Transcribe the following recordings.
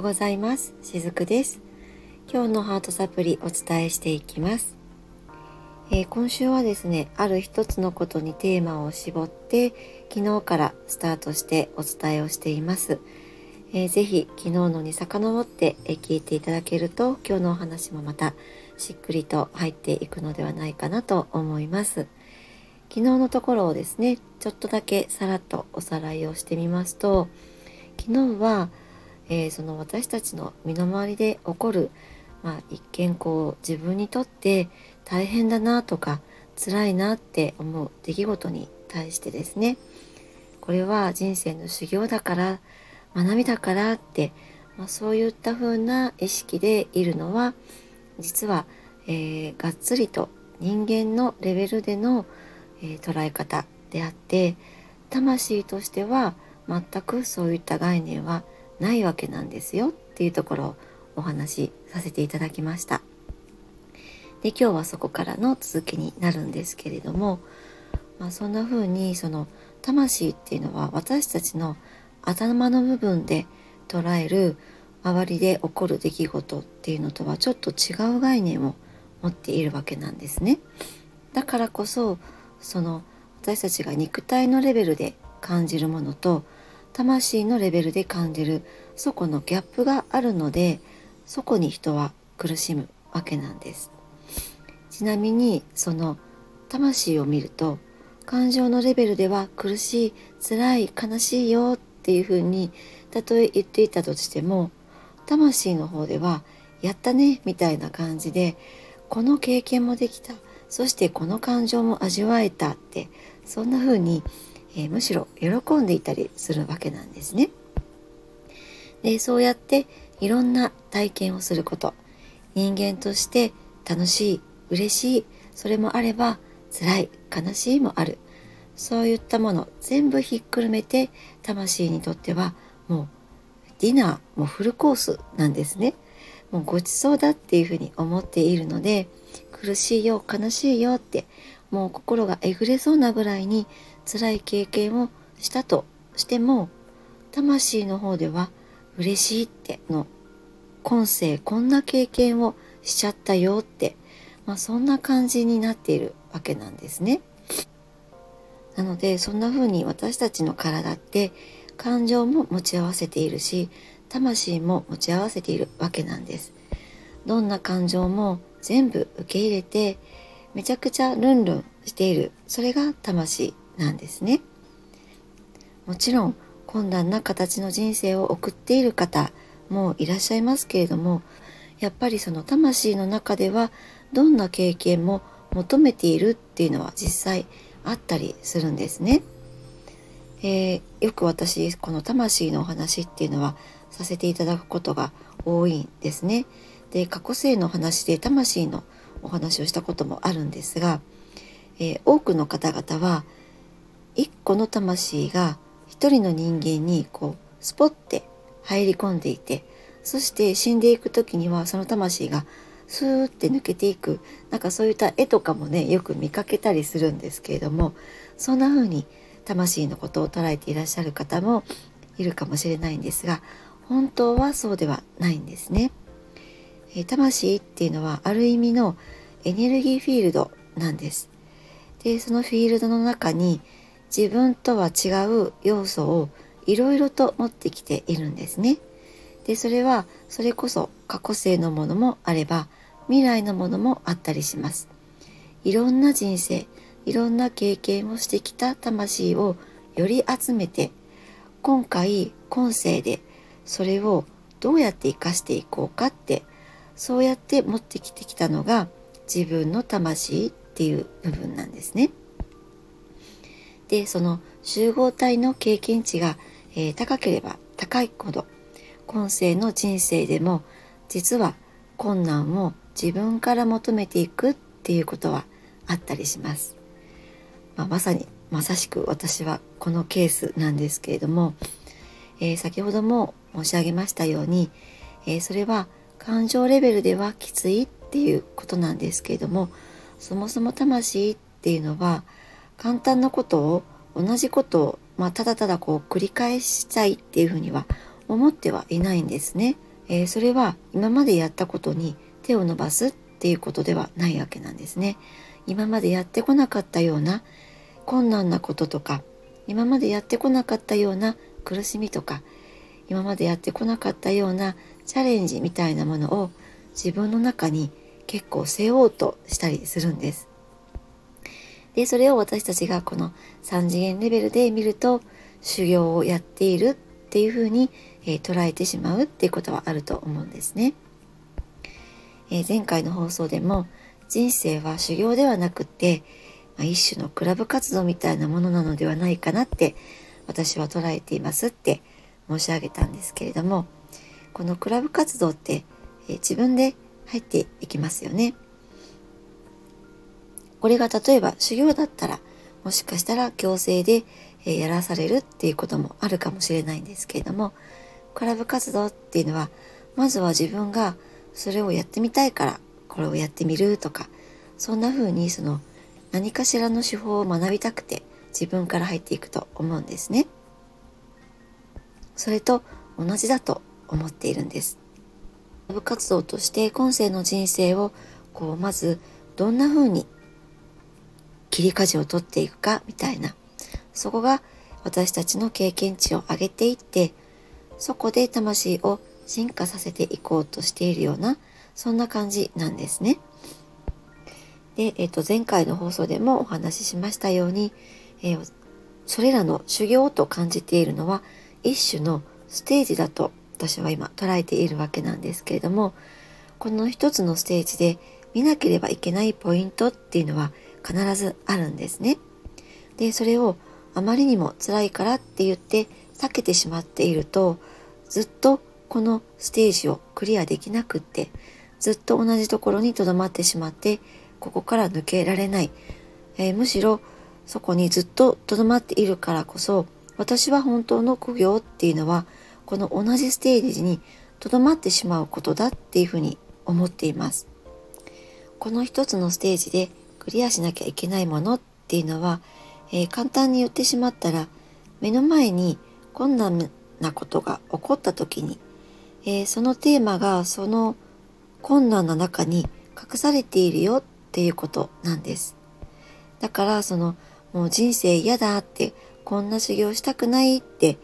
ようございます。しずくです。今日のハートサプリお伝えしていきます、えー、今週はですねある一つのことにテーマを絞って昨日からスタートしてお伝えをしています、えー、ぜひ昨日のに遡って、え聞いていただけると今日のお話もまたしっくりと入っていくのではないかなと思います。昨日のところをですねちょっとだけさらっとおさらいをしてみますと昨日は、えー、その私たちの身の回りで起こる、まあ、一見こう自分にとって大変だなとか辛いなって思う出来事に対してですね。これは人生の修行だから学びだからって、まあ、そういった風な意識でいるのは実は、えー、がっつりと人間のレベルでの、えー、捉え方であって魂としては全くそういった概念はないわけなんですよっていうところをお話しさせていただきました。で今日はそこからの続きになるんですけれども、まあ、そんな風にその魂っていうのは私たちの頭の部分で捉える周りで起こる出来事っていうのとはちょっと違う概念を持っているわけなんですね。だからこそその私たちが肉体のレベルで感じるものと魂のレベルで感じるそこのギャップがあるのでそこに人は苦しむわけなんです。ちなみにその魂を見ると感情のレベルでは苦しい辛い悲しいよっていうふうにたとえ言っていたとしても魂の方ではやったねみたいな感じでこの経験もできたそしてこの感情も味わえたってそんな風にえー、むしろ喜んでいたりするわけなんですね。でそうやっていろんな体験をすること人間として楽しい嬉しいそれもあれば辛い悲しいもあるそういったもの全部ひっくるめて魂にとってはもうディナーもフルコースなんですね。もうごちそうだっていうふうに思っているので苦しいよ悲しいよってもう心がえぐれそうなぐらいに辛い経験をしたとしても魂の方では嬉しいっての今世こんな経験をしちゃったよって、まあ、そんな感じになっているわけなんですね。なのでそんな風に私たちの体って感情も持ち合わせているし魂も持ち合わせているわけなんです。どんな感情も全部受け入れてめちゃくちゃルンルンしているそれが魂なんですねもちろん困難な形の人生を送っている方もいらっしゃいますけれどもやっぱりその魂の中ではどんな経験も求めているっていうのは実際あったりするんですね。えー、よく私この魂のお話っていうのはさせていただくことが多いんですね。で過去世の話で魂のお話をしたこともあるんですが、えー、多くの方々は一個の魂が一人の人間にこうスポッて入り込んでいてそして死んでいく時にはその魂がスーって抜けていくなんかそういった絵とかもねよく見かけたりするんですけれどもそんな風に魂のことを捉えていらっしゃる方もいるかもしれないんですが本当はそうではないんですね。え魂っていうのはある意味のエネルギーフィールドなんです。でそのフィールドの中に自分とは違う要素をいろいろと持ってきているんですね。でそれはそれこそ過去性のものもあれば未来のものもあったりします。いろんな人生いろんな経験をしてきた魂をより集めて今回今世でそれをどうやって生かしていこうかってそうやって持ってきてきたのが自分の魂っていう部分なんですね。でその集合体の経験値が、えー、高ければ高いほど今世の人生でも実は困難を自分から求めていくっていうことはあったりします。まあ、まさにまさしく私はこのケースなんですけれども、えー、先ほども申し上げましたように、えー、それは感情レベルではきついっていうことなんですけれどもそもそも魂っていうのは簡単なことを同じことを、まあ、ただただこう繰り返したいっていうふうには思ってはいないんですねえー、それは今までやったことに手を伸ばすっていうことではないわけなんですね。今までやってこなかったような困難なこととか今までやってこなかったような苦しみとか今までやってこなかったようなチャレンジみたいなものを自分の中に結構背負おうとしたりするんです。で、それを私たちがこの3次元レベルで見ると修行をやっているっていうふうに、えー、捉えてしまうっていうことはあると思うんですね。えー、前回の放送でも人生は修行ではなくて、まあ、一種のクラブ活動みたいなものなのではないかなって私は捉えていますって申し上げたんですけれどもこのクラブ活動って、えー、自分で入っていきますよね。これが例えば修行だったらもしかしたら強制で、やらされるっていうこともあるかもしれないんですけれどもクラブ活動っていうのはまずは自分がそれをやってみたいからこれをやってみるとかそんな風にその何かしらの手法を学びたくて自分から入っていくと思うんですね。それと同じだと思っているんです。部活動として今世の人生をこうまずどんな風に切り舵を取っていくかみたいなそこが私たちの経験値を上げていってそこで魂を進化させていこうとしているようなそんな感じなんですね。で、えっ、と前回の放送でもお話ししましたように、えー、それらの修行と感じているのは一種のステージだと私は今捉えているわけなんですけれどもこの一つのステージで見なければいけないポイントっていうのは必ずあるんですね。でそれをあまりにも辛いからって言って避けてしまっているとずっとこのステージをクリアできなくってずっと同じところにとどまってしまってここから抜けられない、えー、むしろそこにずっととどまっているからこそ私は本当の苦行っていうのはこの同じステージにとどまってしまうことだっていうふうに思っています。この一つのステージでクリアしなきゃいけないものっていうのは、えー、簡単に言ってしまったら目の前に困難なことが起こった時に、えー、そのテーマがその困難な中に隠されているよっていうことなんです。だからそのもう人生嫌だってこんな修行したくないって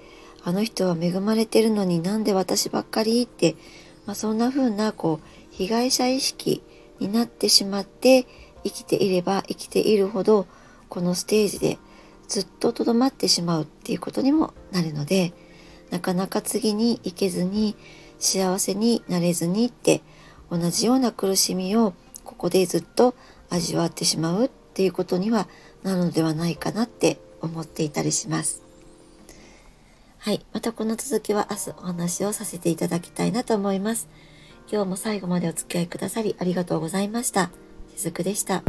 あの人は恵まれてるのになんで私ばっかりって、まあ、そんな風なこう被害者意識になってしまって生きていれば生きているほどこのステージでずっととどまってしまうっていうことにもなるのでなかなか次に行けずに幸せになれずにって同じような苦しみをここでずっと味わってしまうっていうことにはなるのではないかなって思っていたりします。はい。またこの続きは明日お話をさせていただきたいなと思います。今日も最後までお付き合いくださりありがとうございました。しずくでした。